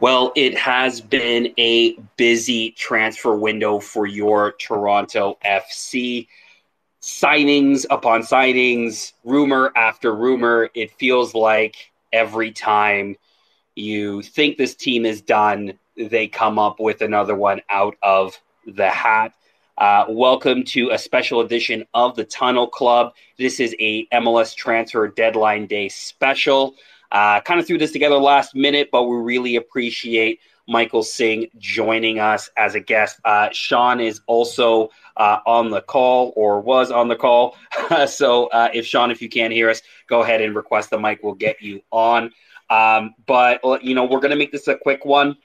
Well, it has been a busy transfer window for your Toronto FC. Signings upon signings, rumor after rumor. It feels like every time you think this team is done, they come up with another one out of the hat. Uh, welcome to a special edition of the Tunnel Club. This is a MLS transfer deadline day special. Uh, kind of threw this together last minute, but we really appreciate Michael Singh joining us as a guest. Uh, Sean is also uh, on the call or was on the call. so uh, if Sean, if you can't hear us, go ahead and request the mic. We'll get you on. Um, but you know, we're going to make this a quick one.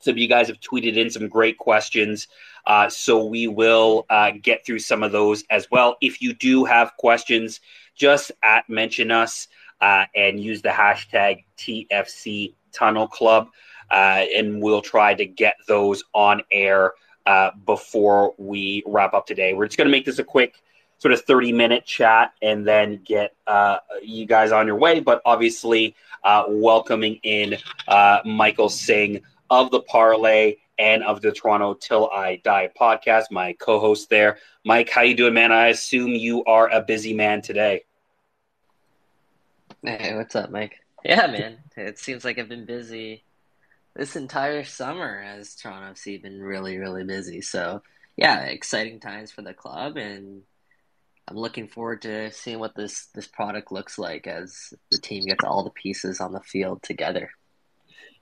Some of you guys have tweeted in some great questions. Uh, so we will uh, get through some of those as well. If you do have questions, just at mention us uh, and use the hashtag TFC Tunnel Club, uh, and we'll try to get those on air uh, before we wrap up today. We're just going to make this a quick sort of 30 minute chat and then get uh, you guys on your way. But obviously, uh, welcoming in uh, Michael Singh of the Parlay and of the Toronto Till I Die podcast, my co-host there. Mike, how you doing, man? I assume you are a busy man today. Hey, what's up, Mike? Yeah, man. It seems like I've been busy this entire summer as Toronto FC been really, really busy. So yeah, exciting times for the club and I'm looking forward to seeing what this this product looks like as the team gets all the pieces on the field together.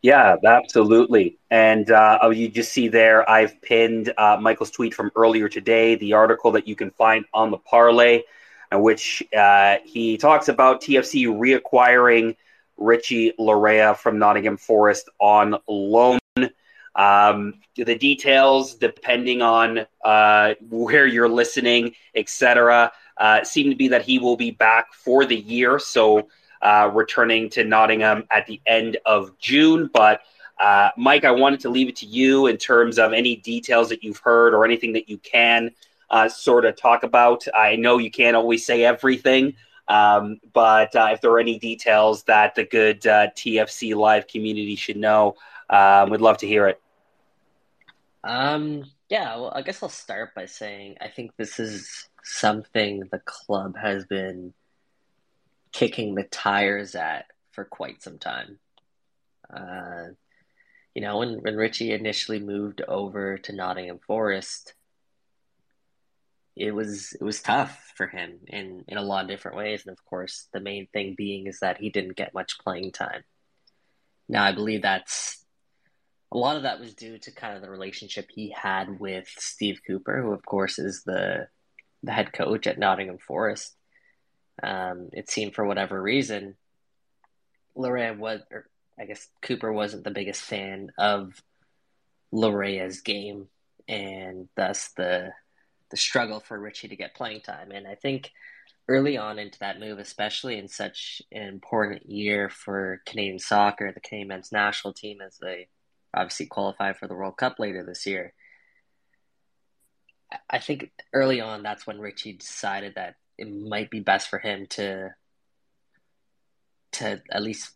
Yeah, absolutely. And uh, oh, you just see there, I've pinned uh, Michael's tweet from earlier today, the article that you can find on the parlay in which uh, he talks about TFC reacquiring Richie Laryea from Nottingham Forest on loan. Um, the details, depending on uh, where you're listening, etc., uh, seem to be that he will be back for the year. So uh, returning to Nottingham at the end of June. But uh, Mike, I wanted to leave it to you in terms of any details that you've heard or anything that you can uh, sort of talk about. I know you can't always say everything, um, but uh, if there are any details that the good uh, TFC live community should know, um, we'd love to hear it. Um, yeah, well, I guess I'll start by saying I think this is something the club has been kicking the tires at for quite some time. Uh, you know, when, when Richie initially moved over to Nottingham Forest, it was it was tough for him in in a lot of different ways. And of course the main thing being is that he didn't get much playing time. Now i believe that's a lot of that was due to kind of the relationship he had with steve cooper who of course is the the head coach at nottingham forest. Um, it seemed for whatever reason Laryea was or i guess cooper wasn't the biggest fan of Laryea's game. And thus the the struggle for Richie to get playing time. And I think early on into that move, especially in such an important year for Canadian soccer, the Canadian men's national team, as they obviously qualify for the World Cup later this year. I think early on, that's when Richie decided that it might be best for him to to at least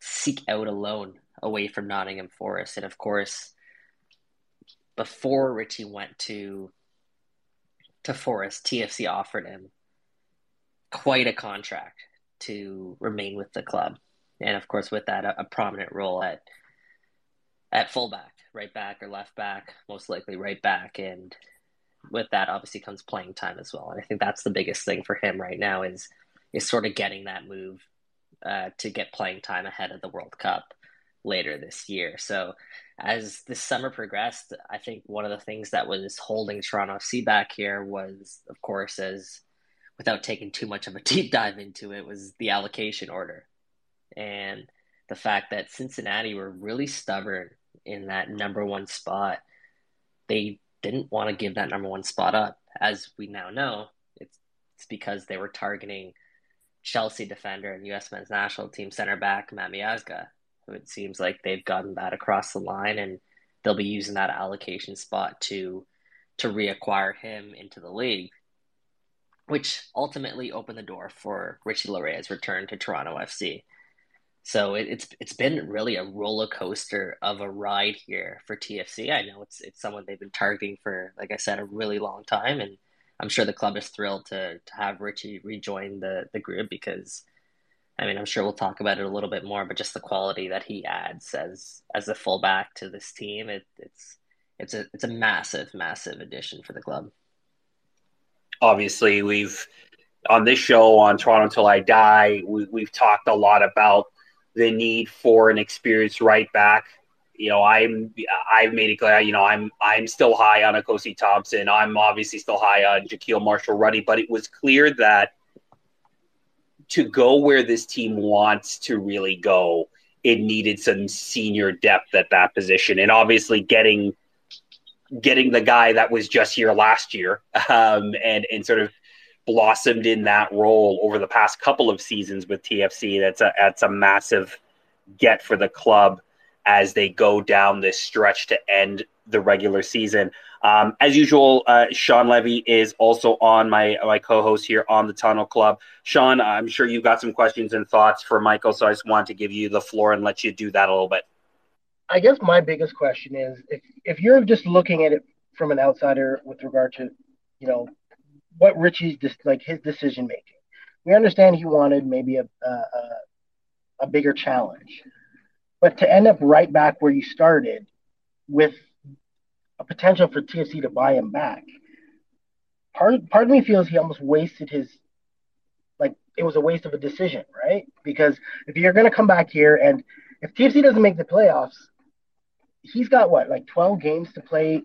seek out a loan away from Nottingham Forest. And of course, before Richie went to to Forest, TFC offered him quite a contract to remain with the club, and of course, with that, a, a prominent role at at fullback, right back or left back, most likely right back, and with that, obviously comes playing time as well. And I think that's the biggest thing for him right now is is sort of getting that move uh, to get playing time ahead of the World Cup later this year. So as the summer progressed, I think one of the things that was holding Toronto FC back here was, of course, as without taking too much of a deep dive into it, was the allocation order. And the fact that Cincinnati were really stubborn in that number one spot. They didn't want to give that number one spot up. As we now know, it's, it's because they were targeting Chelsea defender and U.S. men's national team center back Matt Miazga it seems like they've gotten that across the line, and they'll be using that allocation spot to to reacquire him into the league, which ultimately opened the door for Richie Laryea's return to Toronto FC. So it, it's it's been really a roller coaster of a ride here for TFC. I know it's it's someone they've been targeting for, like I said, a really long time, and I'm sure the club is thrilled to to have Richie rejoin the the group because, I mean, I'm sure we'll talk about it a little bit more, but just the quality that he adds as as a fullback to this team, it, it's it's a it's a massive massive addition for the club. Obviously, we've on this show on Toronto Till I Die, we, we've talked a lot about the need for an experienced right back. You know, I'm I've made it clear. You know, I'm I'm still high on Akosi Thompson. I'm obviously still high on Jahkeele Marshall Rutty, but it was clear that to go where this team wants to really go, it needed some senior depth at that position, and obviously getting getting the guy that was just here last year um, and and sort of blossomed in that role over the past couple of seasons with TFC. That's a that's a massive get for the club as they go down this stretch to end the regular season. Um, as usual, uh, Sean Levy is also on my my co-host here on the Tunnel Club. Sean, I'm sure you've got some questions and thoughts for Michael, so I just want to give you the floor and let you do that a little bit. I guess my biggest question is if if you're just looking at it from an outsider with regard to, you know, what Richie's like his decision making. We understand he wanted maybe a, a a bigger challenge, but to end up right back where you started with potential for TFC to buy him back, part part of me feels he almost wasted his like it was a waste of a decision, right? Because if you're going to come back here and if TFC doesn't make the playoffs, he's got what like 12 games to play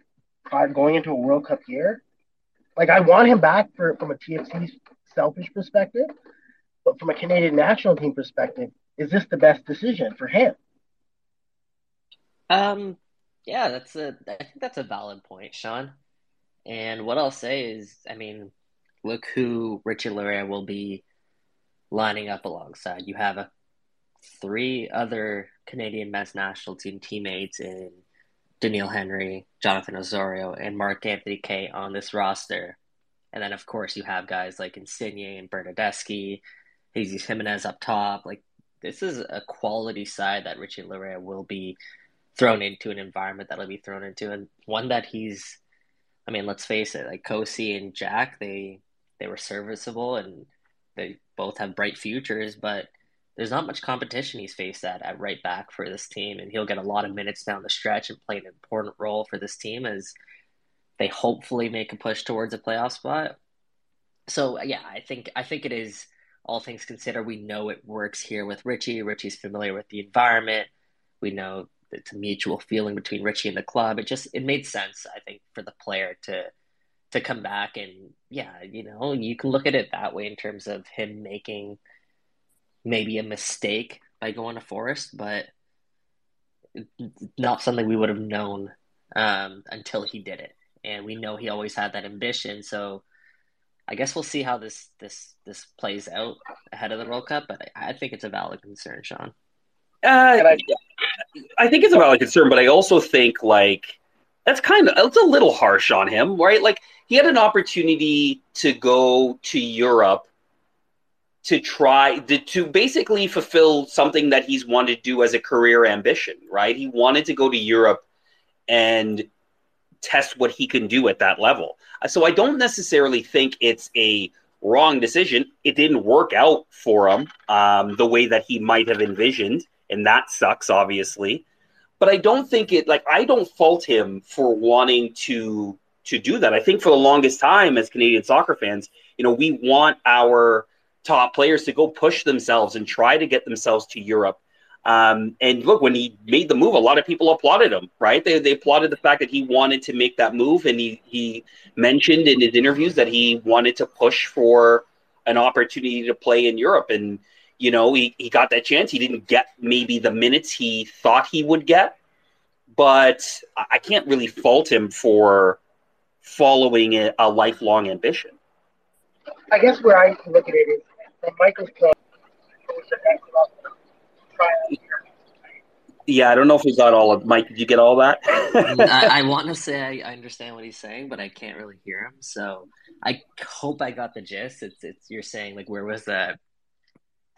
going into a World Cup year. Like I want him back for from a TFC selfish perspective, but from a Canadian national team perspective, is this the best decision for him? Um, yeah, that's a I think that's a valid point, Sean. And what I'll say is, I mean, look who Richie Laryea will be lining up alongside. You have a three other Canadian men's national team teammates in Doneil Henry, Jonathan Osorio, and Mark Anthony Kaye on this roster. And then, of course, you have guys like Insigne and Bernardeschi, Jesus Jimenez up top. Like, this is a quality side that Richie Laryea will be thrown into, an environment that'll be thrown into, and one that he's, I mean, let's face it, like Kosi and Jack, they they were serviceable and they both have bright futures, but there's not much competition he's faced at at right back for this team, and he'll get a lot of minutes down the stretch and play an important role for this team as they hopefully make a push towards a playoff spot. So yeah, I think I think it is all things considered. We know it works here with Richie. Richie's familiar with the environment. We know it's a mutual feeling between Richie and the club. It just it made sense, I think, for the player to to come back and yeah, you know, you can look at it that way in terms of him making maybe a mistake by going to Forest, but not something we would have known um, until he did it. And we know he always had that ambition. So I guess we'll see how this this this plays out ahead of the World Cup. But I, I think it's a valid concern, Sean. Uh, I think it's a valid concern, but I also think like that's kind of it's a little harsh on him, right? Like he had an opportunity to go to Europe to try to, to basically fulfill something that he's wanted to do as a career ambition, right? He wanted to go to Europe and test what he can do at that level. So I don't necessarily think it's a wrong decision. It didn't work out for him um, the way that he might have envisioned, and that sucks, obviously. But I don't think it like I don't fault him for wanting to to do that. I think for the longest time as Canadian soccer fans, you know, we want our top players to go push themselves and try to get themselves to Europe. Um, and look, when he made the move, a lot of people applauded him, right? They, they applauded the fact that he wanted to make that move. And he, he mentioned in his interviews that he wanted to push for an opportunity to play in Europe. And, you know, he, he got that chance. He didn't get maybe the minutes he thought he would get. But I can't really fault him for following a, a lifelong ambition. I guess where I look at it is from Michael's point, yeah, I don't know if we got all of Mike. Did you get all that? I, I, want to say I, I, understand what he's saying, but I can't really hear him. So I hope I got the gist. It's it's you're saying like where was that the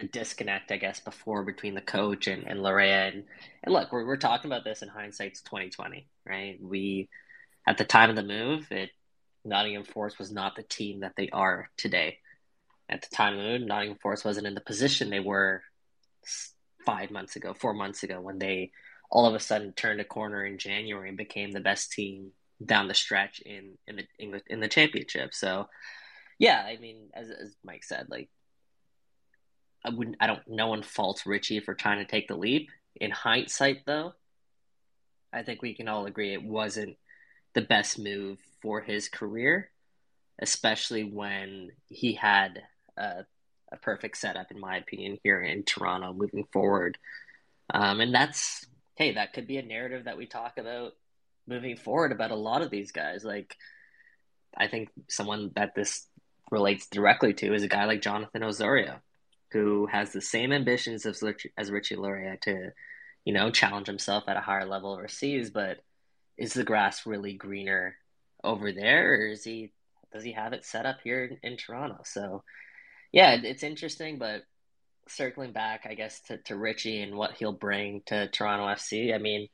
disconnect, I guess, before between the coach and, and Laryea. And, and look, we're, we're talking about this in hindsight's 2020, right? We, at the time of the move, it Nottingham Forest was not the team that they are today. At the time of the move, Nottingham Forest wasn't in the position they were five months ago, four months ago, when they all of a sudden turned a corner in January and became the best team down the stretch in in the, in the championship. So, yeah, I mean, as as Mike said, like I wouldn't, I don't, no one faults Richie for trying to take the leap. In hindsight, though, I think we can all agree it wasn't the best move for his career, especially when he had a, a perfect setup, in my opinion, here in Toronto moving forward. Um, and that's, hey, that could be a narrative that we talk about moving forward about a lot of these guys. Like, I think someone that this relates directly to is a guy like Jonathan Osorio who has the same ambitions as, as Richie Laryea to, you know, challenge himself at a higher level overseas. But is the grass really greener over there, or is he does he have it set up here in, in Toronto? So, yeah, it's interesting. But circling back, I guess to to Richie and what he'll bring to Toronto FC. I mean,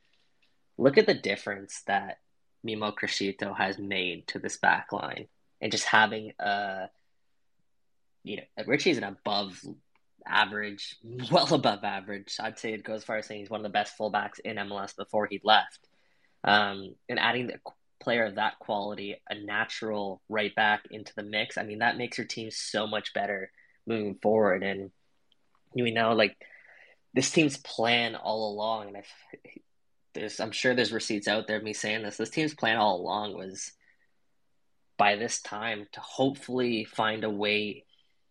look at the difference that Mimmo Criscito has made to this back line, and just having a you know, Richie's an above average, well above average. I'd say it goes far as saying he's one of the best fullbacks in MLS before he left. Um, and adding the player of that quality, a natural right back into the mix, I mean, that makes your team so much better moving forward. And we know, like, this team's plan all along, and if there's, I'm sure there's receipts out there of me saying this, this team's plan all along was by this time to hopefully find a way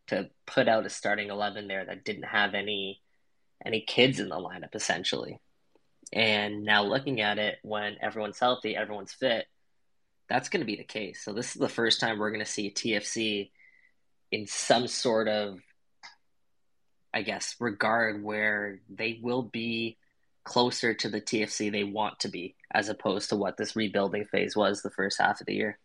to put out a starting 11 there that didn't have any any kids in the lineup essentially. And now looking at it when everyone's healthy, everyone's fit, that's going to be the case. So this is the first time we're going to see TFC in some sort of I guess regard where they will be closer to the TFC they want to be as opposed to what this rebuilding phase was the first half of the year.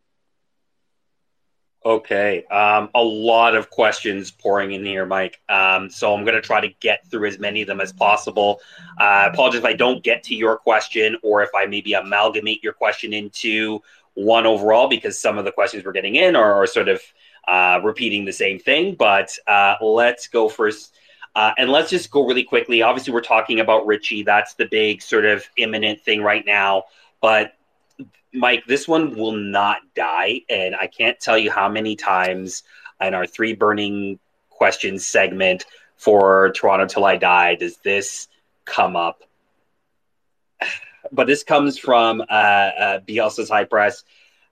Okay. Um, a lot of questions pouring in here, Mike. Um, so I'm going to try to get through as many of them as possible. Uh, apologize if I don't get to your question or if I maybe amalgamate your question into one overall because some of the questions we're getting in are, are sort of uh, repeating the same thing. But uh, let's go first. Uh, and let's just go really quickly. Obviously, we're talking about Richie. That's the big sort of imminent thing right now. But Mike, this one will not die. And I can't tell you how many times in our three burning questions segment for Toronto Till I Die does this come up. But this comes from uh, uh, Bielsa's High Press.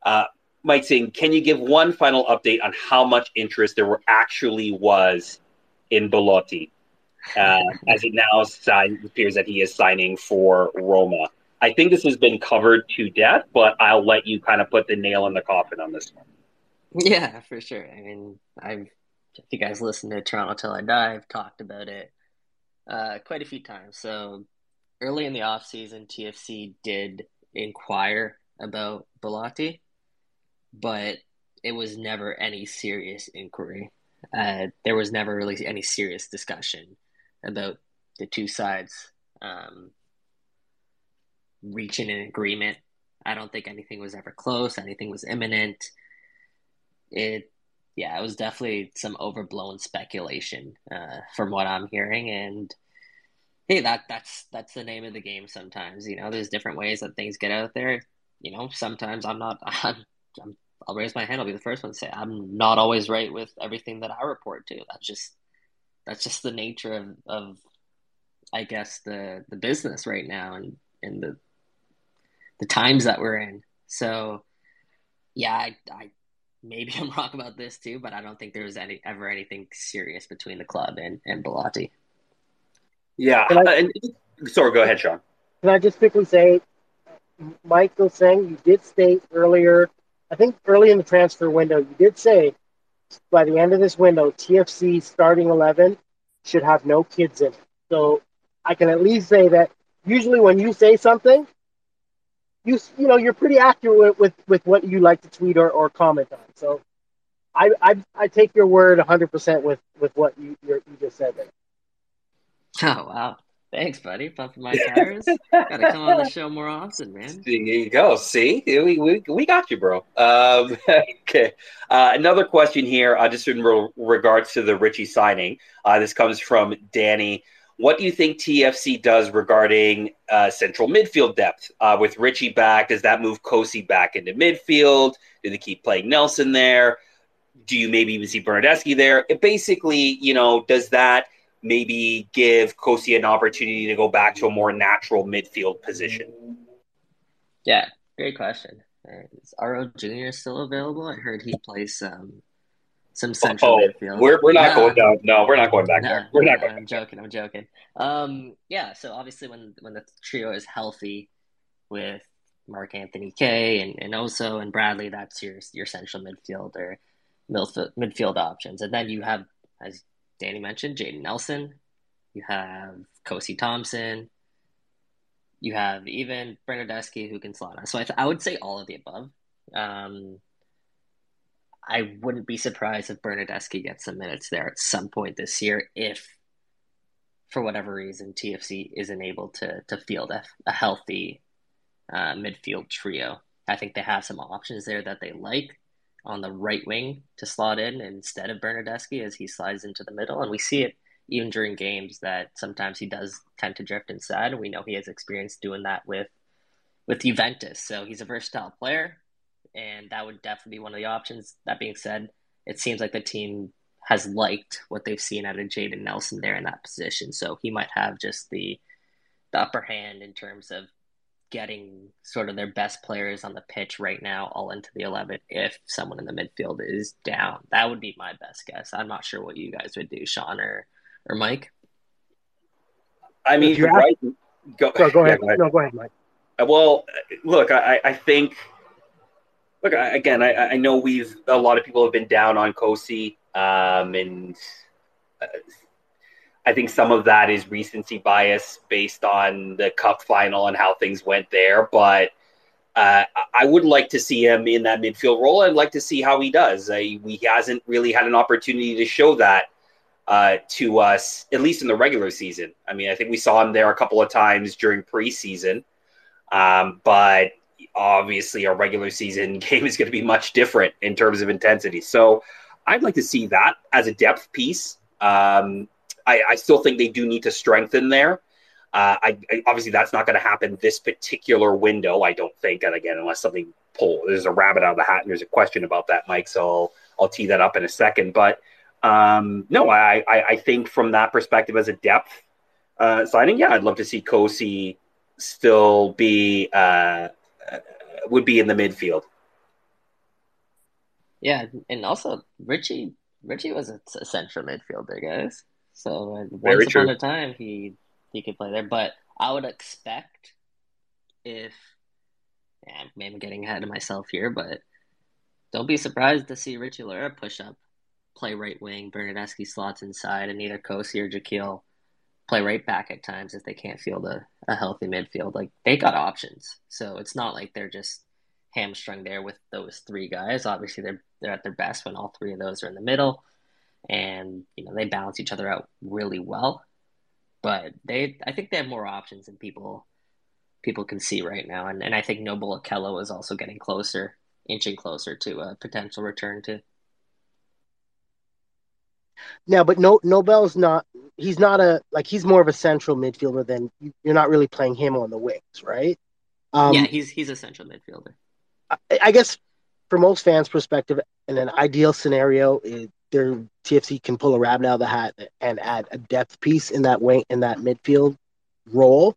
Uh, Mike saying, can you give one final update on how much interest there were actually was in Belotti? Uh, as it now sign, appears that he is signing for Roma. I think this has been covered to death, but I'll let you kind of put the nail in the coffin on this one. Yeah, for sure. I mean, I've if you guys listen to Toronto Till I Die, I've talked about it uh, quite a few times. So early in the off season, TFC did inquire about Belotti, but it was never any serious inquiry. Uh, there was never really any serious discussion about the two sides um, reaching an agreement. I don't think anything was ever close. Anything was imminent. It, yeah, it was definitely some overblown speculation uh, from what I'm hearing. And hey, that that's that's the name of the game. Sometimes, you know, there's different ways that things get out there. You know, sometimes I'm not. I'm, I'm I'll raise my hand. I'll be the first one to say I'm not always right with everything that I report to. That's just that's just the nature of, of I guess the the business right now and and the the times that we're in. So, yeah, I, I maybe I'm wrong about this too, but I don't think there was any ever anything serious between the club and and Belotti. Yeah, I, and, sorry, go ahead, Sean. Can I just quickly say, Michael saying you did state earlier, I think early in the transfer window, you did say by the end of this window, TFC starting eleven should have no kids in it. So I can at least say that usually when you say something, you you know you're pretty accurate with with what you like to tweet or, or comment on. So I, I I take your word 100 percent with with what you you just said there. Oh wow. Thanks, buddy. Pumping my tires. Gotta come on the show more often, man. There you go. See, we, we, we got you, bro. Um, okay. Uh, another question here, uh, just in re- regards to the Richie signing. Uh, this comes from Danny. What do you think TFC does regarding uh, central midfield depth? Uh, with Richie back, does that move Kosi back into midfield? Do they keep playing Nelson there? Do you maybe even see Bernardeschi there? It basically, you know, does that – maybe give Kosi an opportunity to go back to a more natural midfield position? Yeah, great question. Is RO Junior still available? I heard he plays some some central oh, midfield. We're, we're not no. going down. No, we're not going back no, there. We're not going. I'm joking. I'm joking. Um, yeah. So obviously, when when the trio is healthy, with Mark Anthony Kaye and, and also and Bradley, that's your your central midfield or midfield, midfield options, and then you have, as Danny mentioned Jayden Nelson. You have Kosi Thompson. You have even Bernardeschi who can slot on. So I, th- I would say all of the above. Um, I wouldn't be surprised if Bernardeschi gets some minutes there at some point this year if, for whatever reason, TFC isn't able to to field a, a healthy uh, midfield trio. I think they have some options there that they like on the right wing to slot in instead of Bernardeschi as he slides into the middle. And we see it even during games that sometimes he does tend to drift inside. And we know he has experience doing that with with Juventus. So he's a versatile player, and that would definitely be one of the options. That being said, it seems like the team has liked what they've seen out of Jayden Nelson there in that position. So he might have just the the upper hand in terms of getting sort of their best players on the pitch right now all into the 11 if someone in the midfield is down. That would be my best guess. I'm not sure what you guys would do, Sean or, or Mike. I mean, you're right. Go, go, go, ahead. Yeah, go, ahead. No, go ahead, Mike. Uh, well, look, I, I think, look, again, I, I know we've, a lot of people have been down on Kosi, um, and uh, I think some of that is recency bias based on the cup final and how things went there. But uh, I would like to see him in that midfield role. I'd like to see how he does. Uh, he hasn't really had an opportunity to show that uh, to us, at least in the regular season. I mean, I think we saw him there a couple of times during preseason. Um, but obviously, our regular season game is going to be much different in terms of intensity. So I'd like to see that as a depth piece. Um, I, I still think they do need to strengthen there. Uh, I, I, obviously that's not going to happen this particular window. I don't think, and again, unless something pull there's a rabbit out of the hat, and there's a question about that, Mike. So I'll, I'll tee that up in a second. But um, no, I, I, I think from that perspective, as a depth uh, signing, yeah, I'd love to see Kosi still be uh, would be in the midfield. Yeah, and also Richie Richie was a, central midfielder, guys. So uh, once Very upon true. a time, he he could play there. But I would expect if yeah, maybe I'm getting ahead of myself here, but don't be surprised to see Richie Laryea push up, play right wing, Bernardeschi slots inside, and either Kosi or Jahkeele play right back at times if they can't field a, a healthy midfield. Like they got options. So it's not like they're just hamstrung there with those three guys. Obviously they're they're at their best when all three of those are in the middle and you know they balance each other out really well. But they, I think they have more options than people people can see right now, and and I think Noble Okello is also getting closer, inching closer to a potential return to. Now, but no, Noble's not. He's not a like. He's more of a central midfielder than you're not really playing him on the wings, right? Um, yeah, he's he's a central midfielder. I, I guess, from most fans' perspective, in an ideal scenario, it, their TFC can pull a rabbit out of the hat and add a depth piece in that way in that midfield role.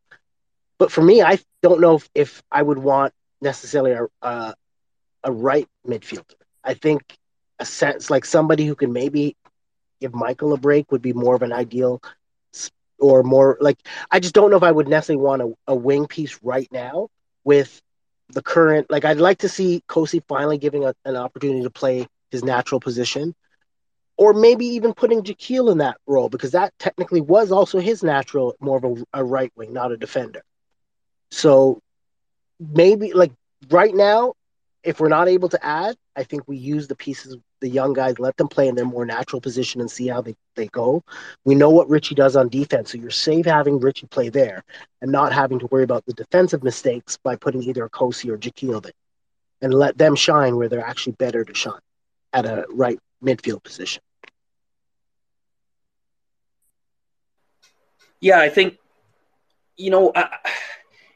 But for me, I don't know if, if I would want necessarily a uh, a right midfielder. I think a sense like somebody who can maybe give Michael a break would be more of an ideal or more like I just don't know if I would necessarily want a, a wing piece right now with the current like I'd like to see Kosi finally giving a, an opportunity to play his natural position or maybe even putting Jahkeele in that role because that technically was also his natural, more of a, a right wing, not a defender. So maybe like right now, if we're not able to add, I think we use the pieces, the young guys, let them play in their more natural position and see how they, they go. We know what Richie does on defense, so you're safe having Richie play there and not having to worry about the defensive mistakes by putting either Kosi or Jahkeele there and let them shine where they're actually better to shine at a right midfield position. Yeah, I think, you know, uh,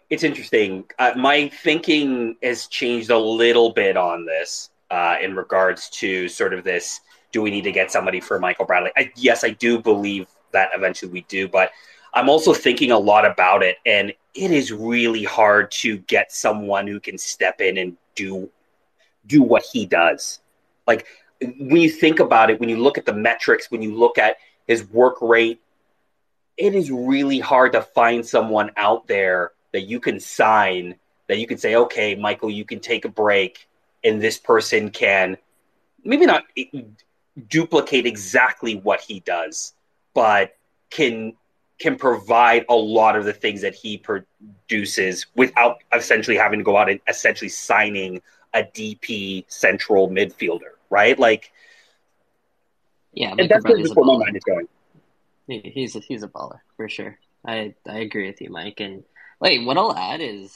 it's interesting. My thinking has changed a little bit on this uh, in regards to sort of this do we need to get somebody for Michael Bradley? I, yes, I do believe that eventually we do, but I'm also thinking a lot about it, and it is really hard to get someone who can step in and do do what he does. Like when you think about it, when you look at the metrics, when you look at his work rate, it is really hard to find someone out there that you can sign that you can say, okay, Michael, you can take a break and this person can maybe not duplicate exactly what he does, but can can provide a lot of the things that he produces without essentially having to go out and essentially signing a DP central midfielder, right? Like, yeah, and that's where my mind is going. He's a, he's a baller for sure. I I agree with you, Mike. And wait, what I'll add is,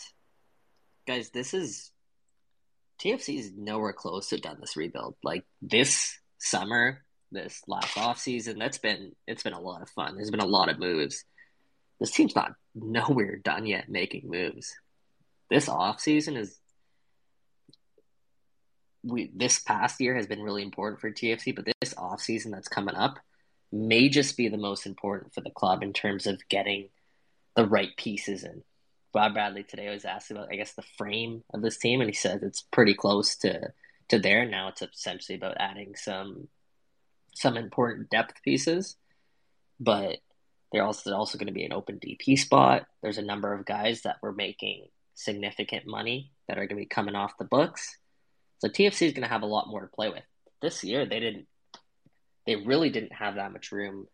guys, this is TFC is nowhere close to done this rebuild. Like this summer, this last off season, that's been it's been a lot of fun. There's been a lot of moves. This team's not nowhere done yet making moves. This off season is we this past year has been really important for TFC, but this off season that's coming up may just be the most important for the club in terms of getting the right pieces in. Bob Bradley today was asked about, I guess, the frame of this team, and he said it's pretty close to to there. Now it's essentially about adding some some important depth pieces, but there also also going to be an open DP spot. There's a number of guys that were making significant money that are going to be coming off the books. So TFC is going to have a lot more to play with. This year they didn't they really didn't have that much room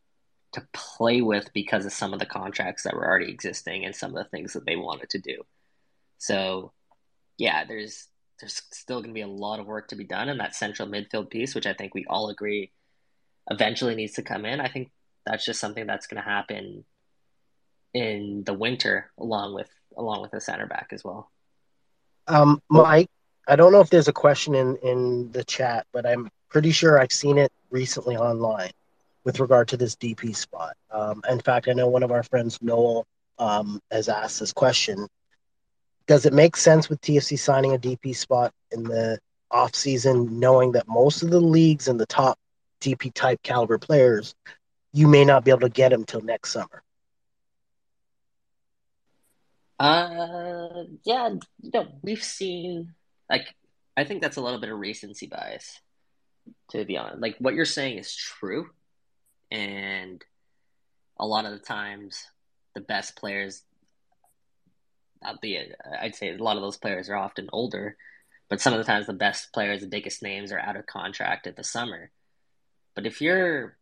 to play with because of some of the contracts that were already existing and some of the things that they wanted to do. So, yeah, there's there's still going to be a lot of work to be done in that central midfield piece, which I think we all agree eventually needs to come in. I think that's just something that's going to happen in the winter, along with along with the center back as well. Um, Mike, I don't know if there's a question in in the chat, but I'm pretty sure I've seen it recently online with regard to this DP spot. Um, in fact, I know one of our friends, Noel, um, has asked this question. Does it make sense with TFC signing a DP spot in the off season, knowing that most of the leagues and the top DP type caliber players, you may not be able to get them till next summer? Uh, yeah, you know, we've seen like I think that's a little bit of recency bias to be honest. Like what you're saying is true, and a lot of the times, the best players, the I'd say a lot of those players are often older, but some of the times the best players, the biggest names, are out of contract at the summer. But if you're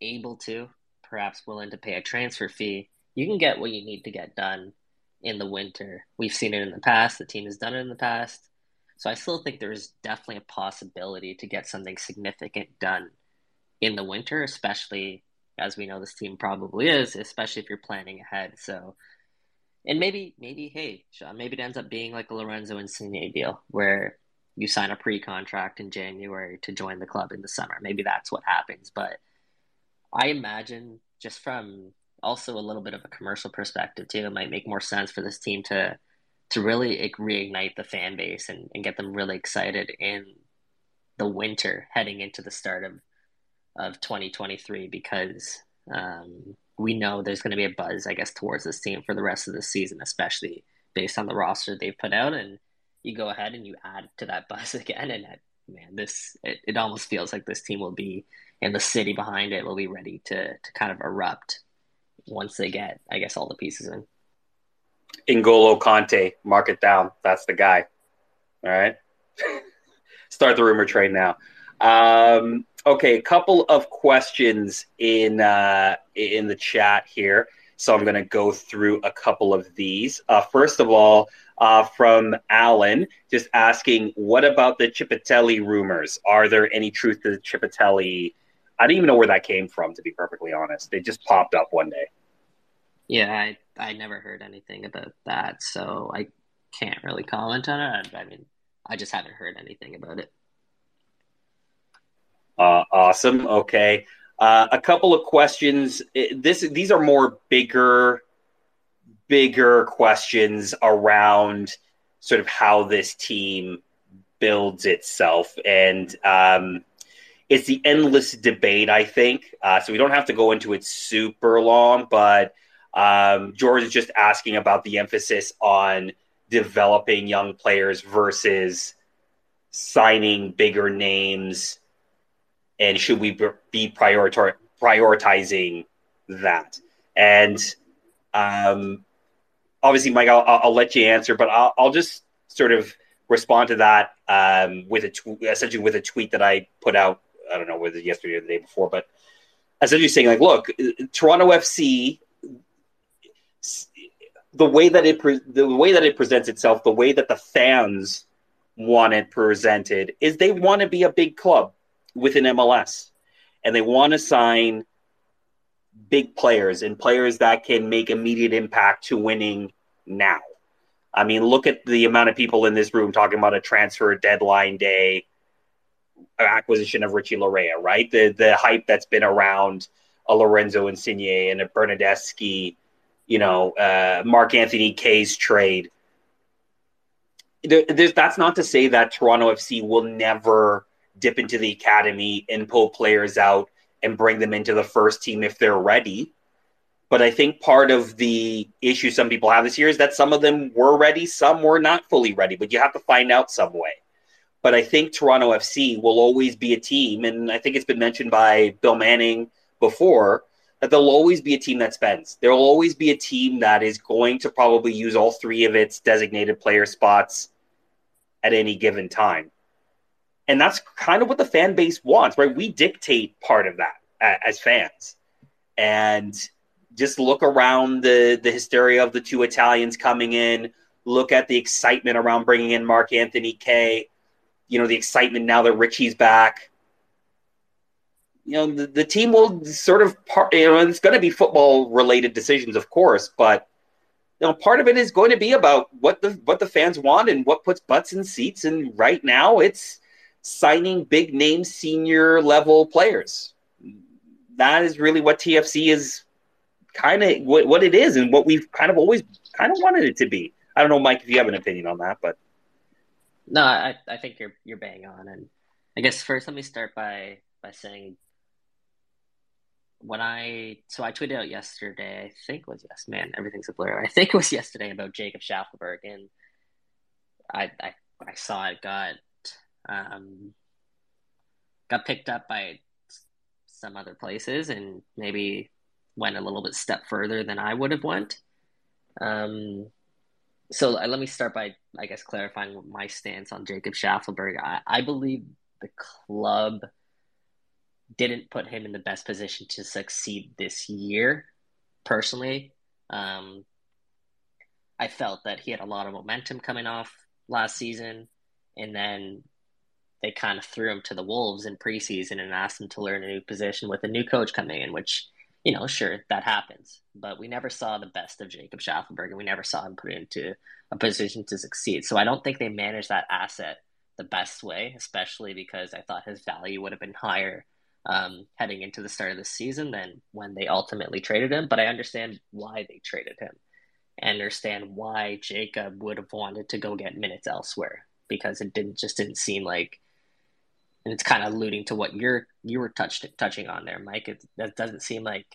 able to, perhaps willing to pay a transfer fee, you can get what you need to get done in the winter. We've seen it in the past. The team has done it in the past. So I still think there's definitely a possibility to get something significant done in the winter, especially as we know this team probably is, especially if you're planning ahead. So, and maybe, maybe, hey, Sean, maybe it ends up being like a Lorenzo Insigne deal where you sign a pre-contract in January to join the club in the summer. Maybe that's what happens. But I imagine just from also a little bit of a commercial perspective too, it might make more sense for this team to to really reignite the fan base and, and get them really excited in the winter heading into the start of of 2023 because um, we know there's going to be a buzz, I guess, towards this team for the rest of the season, especially based on the roster they've put out. And you go ahead and you add to that buzz again, and man, this it, it almost feels like this team will be, and the city behind it will be ready to to kind of erupt once they get, I guess, all the pieces in. N'Golo Kanté, mark it down. That's the guy. All right. Start the rumor train now. Um, okay, a couple of questions in uh, in the chat here. So I'm going to go through a couple of these. Uh, first of all, uh, from Alan, just asking, what about the Chipitelli rumors? Are there any truth to the Chipitelli? I didn't even know where that came from, to be perfectly honest. They just popped up one day. Yeah, I, I never heard anything about that, so I can't really comment on it. I mean, I just haven't heard anything about it. Uh, awesome. Okay. Uh, a couple of questions. This these are more bigger, bigger questions around sort of how this team builds itself, and um, it's the endless debate. I think uh, so. We don't have to go into it super long, but um, George is just asking about the emphasis on developing young players versus signing bigger names and should we be prioritizing that? And um, obviously, Mike, I'll, I'll, let you answer, but I'll, I'll just sort of respond to that um, with a tw- essentially with a tweet that I put out. I don't know whether yesterday or the day before, but essentially saying like, look, Toronto FC, the way that it pre- the way that it presents itself, the way that the fans want it presented is they want to be a big club within MLS, and they want to sign big players and players that can make immediate impact to winning now. I mean, look at the amount of people in this room talking about a transfer deadline day acquisition of Richie Laryea, right? The the hype that's been around a Lorenzo Insigne and a Bernardeschi, you know, uh, Mark Anthony Kaye's trade. There, that's not to say that Toronto FC will never dip into the academy and pull players out and bring them into the first team if they're ready. But I think part of the issue some people have this year is that some of them were ready, some were not fully ready, but you have to find out some way. But I think Toronto FC will always be a team, and I think it's been mentioned by Bill Manning before that there'll always be a team that spends. There will always be a team that is going to probably use all three of its designated player spots at any given time. And that's kind of what the fan base wants, right? We dictate part of that as fans. And just look around the, the hysteria of the two Italians coming in, look at the excitement around bringing in Mark Anthony Kaye, you know, the excitement now that Richie's back. You know, the, the team will sort of part, you know, it's going to be football related decisions, of course, but you know, part of it is going to be about what the what the fans want and what puts butts in seats. And right now, it's signing big name senior level players. That is really what TFC is kind of what, what it is and what we've kind of always kind of wanted it to be. I don't know, Mike, if you have an opinion on that, but no, I, I think you're you're bang on. And I guess first let me start by by saying when I so I tweeted out yesterday, I think it was yes, man, everything's a blur. I think it was yesterday about Jacob Shaffelburg and I I, I saw it got um, got picked up by some other places and maybe went a little bit step further than I would have went. Um, so uh, let me start by, I guess, clarifying my stance on Jacob Shaffelburg. I, I believe the club didn't put him in the best position to succeed this year. Personally, um, I felt that he had a lot of momentum coming off last season, and then they kind of threw him to the wolves in preseason and asked him to learn a new position with a new coach coming in, which you know, sure that happens, but we never saw the best of Jacob Shaffelburg, and we never saw him put into a position to succeed. So I don't think they managed that asset the best way, especially because I thought his value would have been higher um, heading into the start of the season than when they ultimately traded him. But I understand why they traded him. and understand why Jacob would have wanted to go get minutes elsewhere because it didn't just didn't seem like and it's kind of alluding to what you're you were touched touching on there, Mike. It that doesn't seem like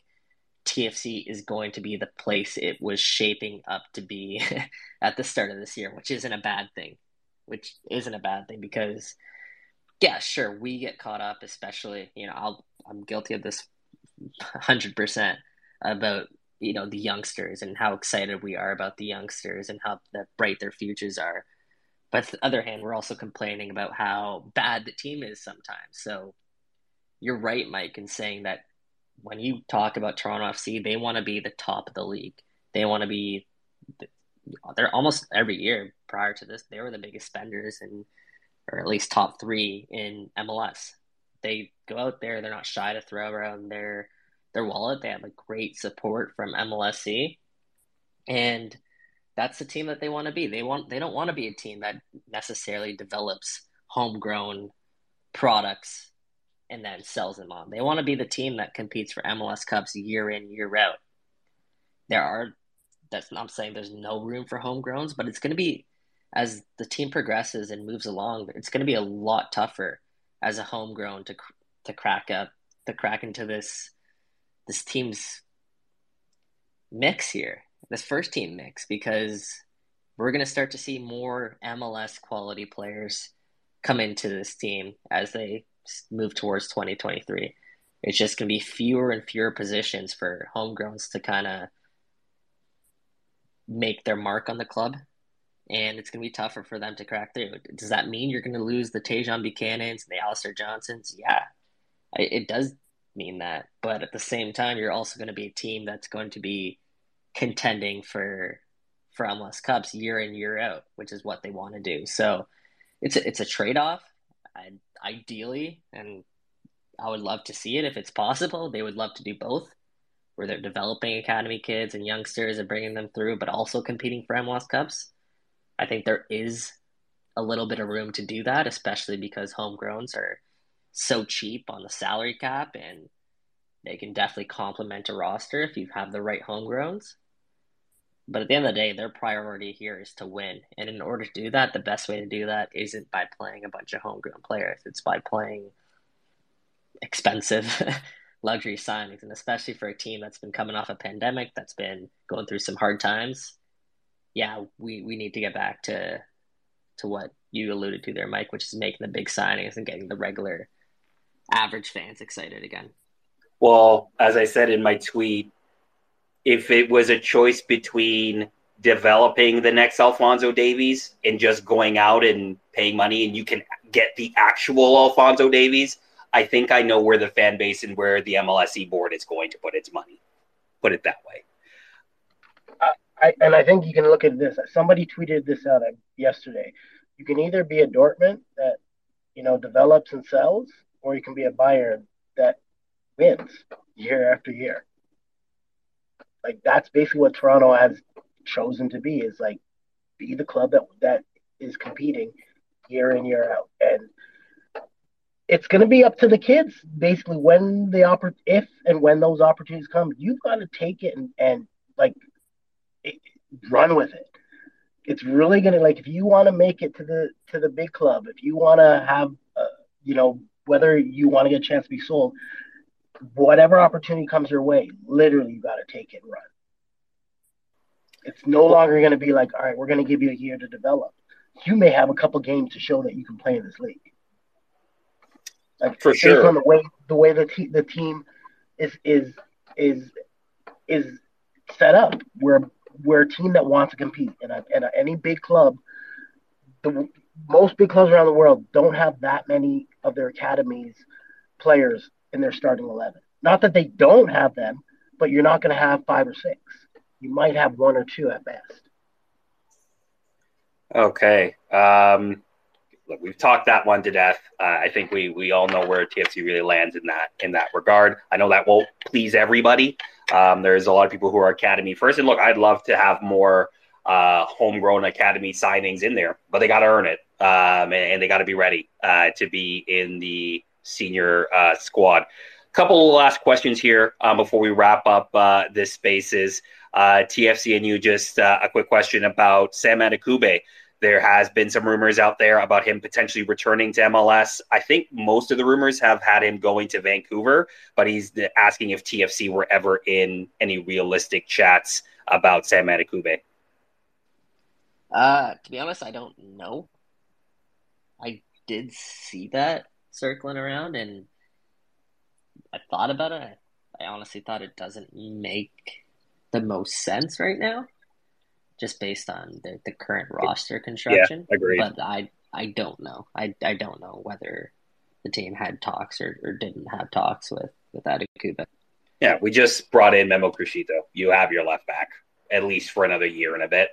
TFC is going to be the place it was shaping up to be at the start of this year, which isn't a bad thing. Which isn't a bad thing because, yeah, sure, we get caught up, especially you know I'll I'm guilty of this hundred percent about you know the youngsters and how excited we are about the youngsters and how bright their futures are. But on the other hand, we're also complaining about how bad the team is sometimes. So you're right, Mike, in saying that when you talk about Toronto FC, they want to be the top of the league. They want to be they're almost every year prior to this, they were the biggest spenders and or at least top three in MLS. They go out there, they're not shy to throw around their their wallet. They have a great support from MLSE. And that's the team that they want to be. They want they don't want to be a team that necessarily develops homegrown products and then sells them on. They want to be the team that competes for MLS Cups year in, year out. There are that's I'm saying there's no room for homegrowns, but it's going to be as the team progresses and moves along, it's going to be a lot tougher as a homegrown to to crack up to crack into this this team's mix here this first team mix because we're going to start to see more MLS quality players come into this team as they move towards 2023. It's just going to be fewer and fewer positions for homegrowns to kind of make their mark on the club. And it's going to be tougher for them to crack through. Does that mean you're going to lose the Tajon Buchanans and the Alistair Johnstons? Yeah, it does mean that. But at the same time, you're also going to be a team that's going to be contending for for MLS Cups year in year out, which is what they want to do. So it's a, it's a trade off. Ideally, and I would love to see it if it's possible. They would love to do both, where they're developing academy kids and youngsters and bringing them through, but also competing for MLS Cups. I think there is a little bit of room to do that, especially because homegrowns are so cheap on the salary cap and they can definitely complement a roster if you have the right homegrowns. But at the end of the day, their priority here is to win. And in order to do that, the best way to do that isn't by playing a bunch of homegrown players. It's by playing expensive luxury signings. And especially for a team that's been coming off a pandemic, that's been going through some hard times. Yeah, we, we need to get back to to what you alluded to there, Mike, which is making the big signings and getting the regular average fans excited again. Well, as I said in my tweet, if it was a choice between developing the next Alfonso Davies and just going out and paying money and you can get the actual Alfonso Davies, I think I know where the fan base and where the MLSE board is going to put its money. Put it that way. I, and I think you can look at this. Somebody tweeted this out yesterday. You can either be a Dortmund that you know develops and sells, or you can be a buyer that wins year after year. Like that's basically what Toronto has chosen to be is like be the club that that is competing year in year out. And it's going to be up to the kids basically when the oppor- if and when those opportunities come. You've got to take it and, and like it, run with it. It's really going to like if you want to make it to the to the big club if you want to have uh, you know whether you want to get a chance to be sold whatever opportunity comes your way, literally you got to take it and run. It's no longer going to be like, all right, we're going to give you a year to develop. You may have a couple games to show that you can play in this league. Like for sure, on the way the way the te- the team is is is is set up, we're we're a team that wants to compete, and a, and any big club, the most big clubs around the world don't have that many of their academies players in their starting 11. Not that they don't have them, but you're not going to have five or six. You might have one or two at best. Okay. Um, look, we've talked that one to death. Uh, I think we we all know where TFC really lands in that in that regard. I know that won't please everybody. Um, there's a lot of people who are academy first, and look, I'd love to have more uh, homegrown academy signings in there, but they got to earn it, um, and, they got to be ready uh, to be in the senior uh, squad. Couple last questions here um, before we wrap up uh, this spaces. Uh, TFC and you just uh, a quick question about Sam Adekugbe. There has been some rumors out there about him potentially returning to MLS. I think most of the rumors have had him going to Vancouver, but he's asking if TFC were ever in any realistic chats about Sam Adekugbe. Uh, to be honest, I don't know. I did see that circling around, and I thought about it. I, I honestly thought it doesn't make the most sense right now, just based on the, the current roster construction. Yeah, agreed. But I I don't know. I, I don't know whether the team had talks or, or didn't have talks with with Adekugbe. Yeah, we just brought in Mimmo Criscito. You have your left back at least for another year and a bit.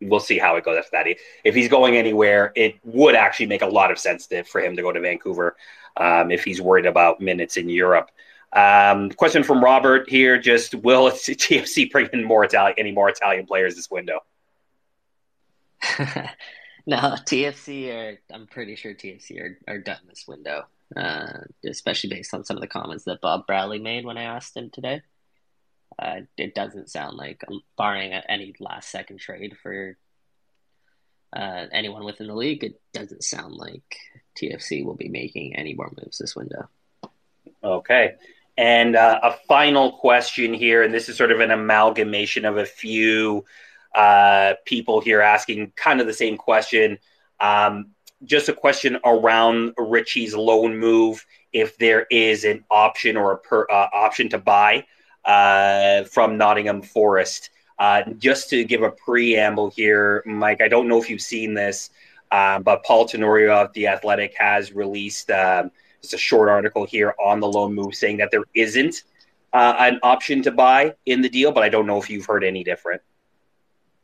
We'll see how it goes after that. If he's going anywhere, it would actually make a lot of sense to, for him to go to Vancouver um, if he's worried about minutes in Europe. Um, question from Robert here: Just will TFC bring in more Italian, any more Italian players this window? no, TFC are. I'm pretty sure TFC are, are done this window. Uh, especially based on some of the comments that Bob Bradley made when I asked him today. Uh, it doesn't sound like, um, barring any last second trade for uh, anyone within the league, it doesn't sound like TFC will be making any more moves this window. Okay. And uh, a final question here, and this is sort of an amalgamation of a few uh, people here asking kind of the same question. Um, just a question around Richie's loan move, if there is an option or a per, uh, option to buy uh, from Nottingham Forest. Uh, just to give a preamble here, Mike, I don't know if you've seen this, uh, but Paul Tenorio of The Athletic has released um, just a short article here on the loan move saying that there isn't uh, an option to buy in the deal, but I don't know if you've heard any different.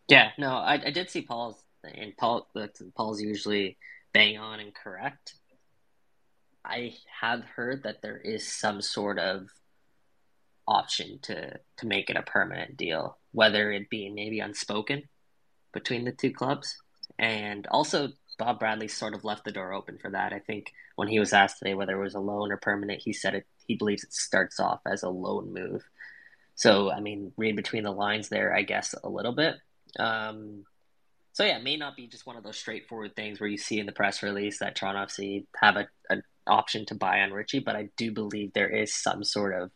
Yeah, no, I, I did see Paul's, and Paul Paul's usually bang on and correct. I have heard that there is some sort of option to to make it a permanent deal, whether it be maybe unspoken between the two clubs, and also Bob Bradley sort of left the door open for that. I think when he was asked today whether it was a loan or permanent, he said it. He believes it starts off as a loan move. So I mean, read between the lines there, I guess a little bit. Um, so yeah, it may not be just one of those straightforward things where you see in the press release that Toronto FC have a, an option to buy on Richie, but I do believe there is some sort of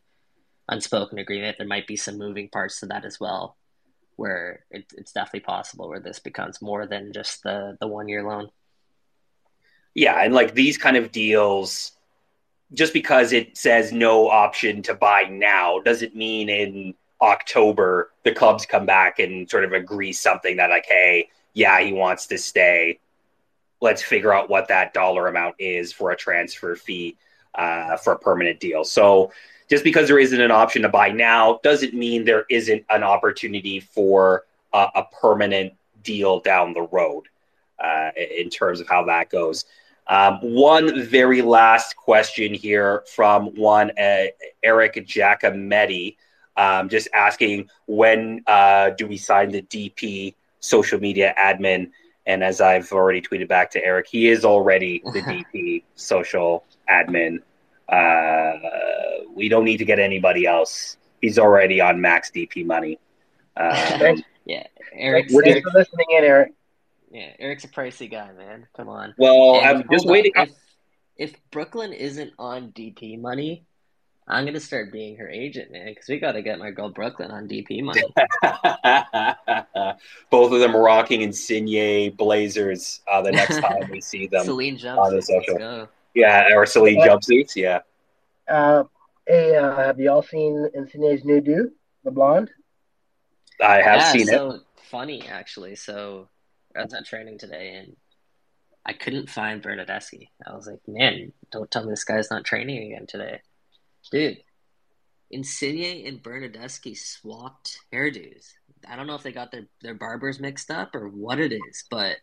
unspoken agreement. There might be some moving parts to that as well, where it, it's definitely possible where this becomes more than just the the one year loan. Yeah, and like these kind of deals, just because it says no option to buy now doesn't mean in October the clubs come back and sort of agree something that like, hey, yeah, he wants to stay. Let's figure out what that dollar amount is for a transfer fee uh, for a permanent deal. So just because there isn't an option to buy now doesn't mean there isn't an opportunity for a, a permanent deal down the road uh, in terms of how that goes. Um, one very last question here from one uh, Eric Giacometti, um, just asking when uh, do we sign the DP social media admin? And as I've already tweeted back to Eric, he is already the DP social admin. Uh, we don't need to get anybody else. He's already on max DP money. Um, yeah, Eric's, We're just listening in, Eric. Yeah, Eric's a pricey guy, man. Come on. Well, and I'm just waiting. If, if Brooklyn isn't on DP money, I'm gonna start being her agent, man, because we got to get my girl Brooklyn on DP money. Both of them rocking Insigne Blazers uh, the next time we see them Celine on the social. Yeah, or Celine jumpsuits. Yeah. Uh, hey, uh, have you all seen Insigne's new do, the blonde? I have yeah, seen so it. Funny, actually. So I was at training today, and I couldn't find Bernadeschi. I was like, man, don't tell me this guy's not training again today, dude. Insigne and Bernadeschi swapped hairdos. I don't know if they got their, their barbers mixed up or what it is, but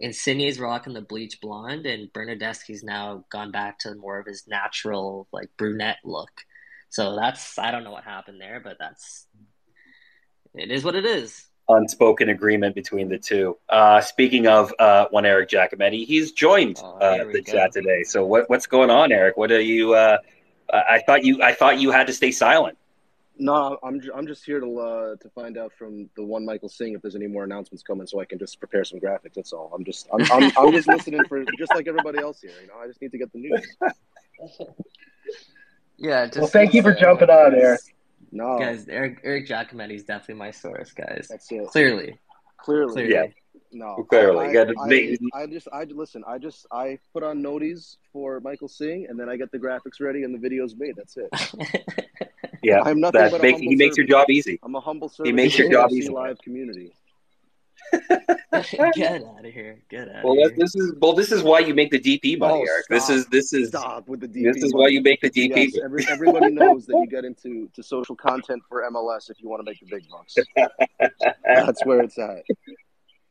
Insigne's rocking the bleach blonde, and Bernadeschi's now gone back to more of his natural like brunette look. So that's I don't know what happened there, but that's it is what it is. Unspoken agreement between the two. Uh, speaking of uh, one Eric Giacometti, he's joined Oh, uh, the go. chat today. So what, what's going on, Eric? What are you? Uh, I thought you I thought you had to stay silent. No, I'm I'm just here to uh, to find out from the one Michael Singh if there's any more announcements coming, so I can just prepare some graphics. That's all. I'm just I'm I'm, I'm just listening for just like everybody else here. You know, I just need to get the news. Yeah, just, Well, thank you for jumping on, Eric. No, guys. Eric Eric Giacometti is definitely my source, guys. that's it. Clearly, Clearly, clearly. Yeah. no. Clearly. I, You gotta I, make- I, I just I listen. I just I put on noties for Michael Singh, and then I get the graphics ready and the videos made. That's it. Yeah, I'm nothing that but make, he makes your job easy. I'm a humble servant. makes your the job easy. Live community. Get out of here! Get out Well, of that, here! this is well. This is why you make the DP money, Oh, Eric. This is this is Stop with the DP. this is money. why you make the DP. Yes, every, everybody knows that you get into to social content for MLS if you want to make the big bucks. That's where it's at.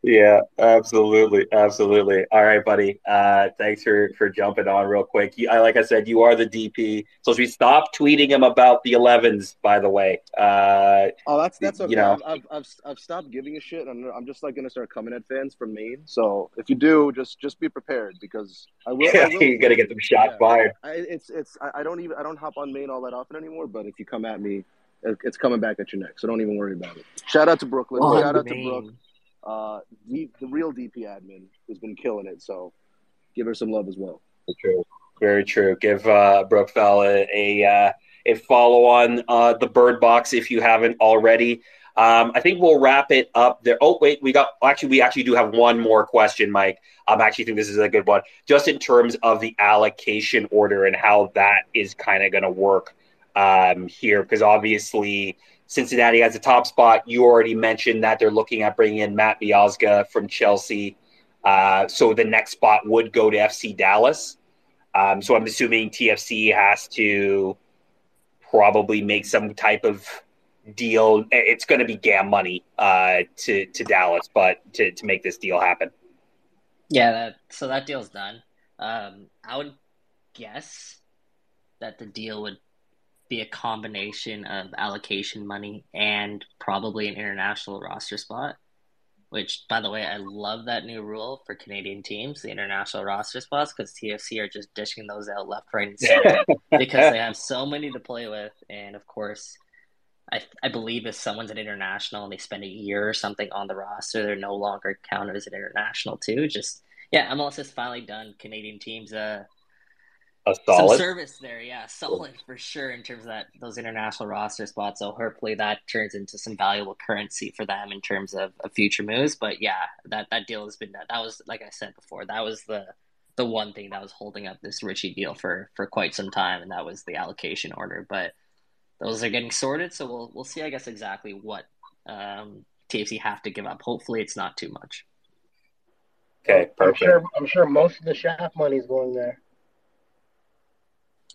Yeah, absolutely, absolutely. All right, buddy. Uh, thanks for for jumping on real quick. You, I, like I said, you are the DP, so should we stop tweeting him about the 11s? By the way, uh, oh, that's that's okay. You know, I've, I've I've stopped giving a shit. I'm I'm just like gonna start coming at fans from main. So if you do, just just be prepared because I will. I will you're gonna get some shots yeah, fired. I, it's it's I, I don't even I don't hop on main all that often anymore. But if you come at me, it's coming back at your neck. So don't even worry about it. Shout out to Brooklyn. Oh, Shout out Maine. to Brooke uh, the, the real DP admin has been killing it. So give her some love as well. Very true. Very true. Give uh, Brookfell a a, uh, a follow on uh, the Bird Box if you haven't already. Um, I think we'll wrap it up there. Oh wait, we got actually we actually do have one more question, Mike. I'm actually think this is a good one, just in terms of the allocation order and how that is kind of going to work um, here, because obviously Cincinnati has a top spot. You already mentioned that they're looking at bringing in Matt Miazga from Chelsea. Uh, so the next spot would go to FC Dallas. Um, so I'm assuming TFC has to probably make some type of deal. It's going to be GAM money uh, to to Dallas, but to to make this deal happen. Yeah, that, so that deal's done. Um, I would guess that the deal would be a combination of allocation money and probably an international roster spot. Which, by the way, I love that new rule for Canadian teams, the international roster spots, because TFC are just dishing those out left, right, and center because they have so many to play with. And of course, I, I believe if someone's an international and they spend a year or something on the roster, they're no longer counted as an international too. Just yeah, MLS has finally done Canadian teams uh, a solid Some service there. Yeah, solid for sure in terms of that those international roster spots. So hopefully that turns into some valuable currency for them in terms of, of future moves. But yeah, that that deal has been. That was like I said before. That was the the one thing that was holding up this Richie deal for for quite some time, and that was the allocation order. But those are getting sorted, so we'll we'll see. I guess exactly what um, TFC have to give up. Hopefully, it's not too much. Okay, perfect. I'm sure. I'm sure most of the shaft money is going there.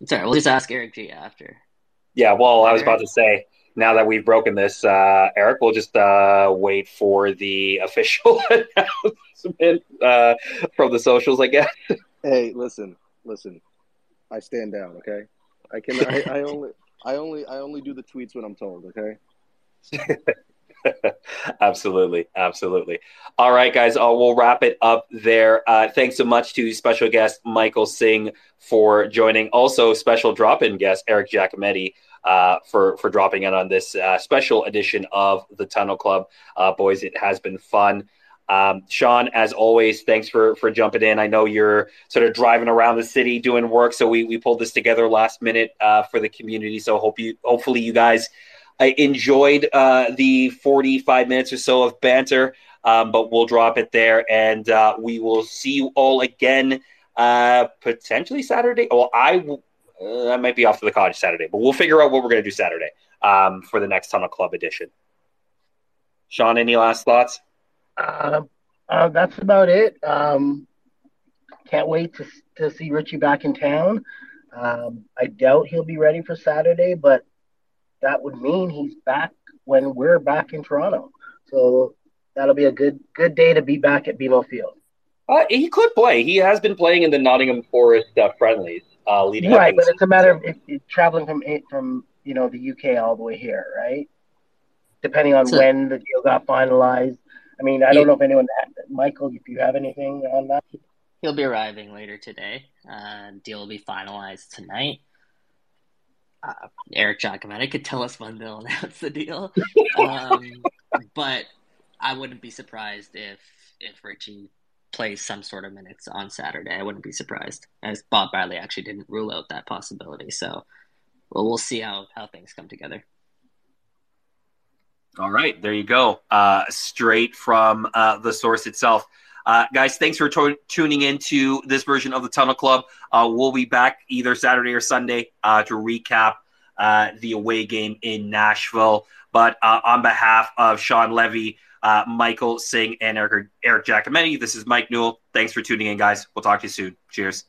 Sorry, we'll just ask Eric G after. Yeah, well, I was about to say, now that we've broken this, uh, Eric, we'll just uh, wait for the official announcement uh, from the socials, I guess. Hey, listen, listen. I stand down, okay? I can. I, I only. I only. I only do the tweets when I'm told. Okay. absolutely, absolutely. All right, guys, uh, we'll wrap it up there. Uh, thanks so much to special guest Michael Singh for joining. Also, special drop-in guest Eric Giacometti uh, for for dropping in on this uh, special edition of the Tunnel Club. Uh, boys, it has been fun. Um, Sean, as always, thanks for for jumping in. I know you're sort of driving around the city doing work, so we we pulled this together last minute uh, for the community. So hope you, hopefully, you guys I enjoyed uh, the 45 minutes or so of banter, um, but we'll drop it there and uh, we will see you all again uh, potentially Saturday. Well, I, uh, I might be off to the college Saturday, but we'll figure out what we're going to do Saturday um, for the next Tunnel Club edition. Sean, any last thoughts? Uh, uh, that's about it. Um, can't wait to, to see Richie back in town. Um, I doubt he'll be ready for Saturday, but that would mean he's back when we're back in Toronto. So that'll be a good good day to be back at BMO Field. Uh, he could play. He has been playing in the Nottingham Forest uh, friendlies uh, leading right, but it's a matter of if, if traveling from from you know the UK all the way here, right? Depending on so, when the deal got finalized. I mean, I don't know if anyone, Michael, if you have anything on that. He'll be arriving later today. Uh, deal will be finalized tonight uh, Eric Giacometti could tell us when they'll announce the deal. Um, but I wouldn't be surprised if if Richie plays some sort of minutes on Saturday. I wouldn't be surprised, as Bob Bradley actually didn't rule out that possibility. So, well, we'll see how how things come together. All right, there you go. Uh, straight from uh, the source itself. Uh, guys, thanks for t- tuning in to this version of the Tunnel Club. Uh, we'll be back either Saturday or Sunday uh, to recap uh, the away game in Nashville. But uh, on behalf of Sean Levy, uh, Michael Singh, and Eric, Eric Giacometti, this is Mike Newell. Thanks for tuning in, guys. We'll talk to you soon. Cheers.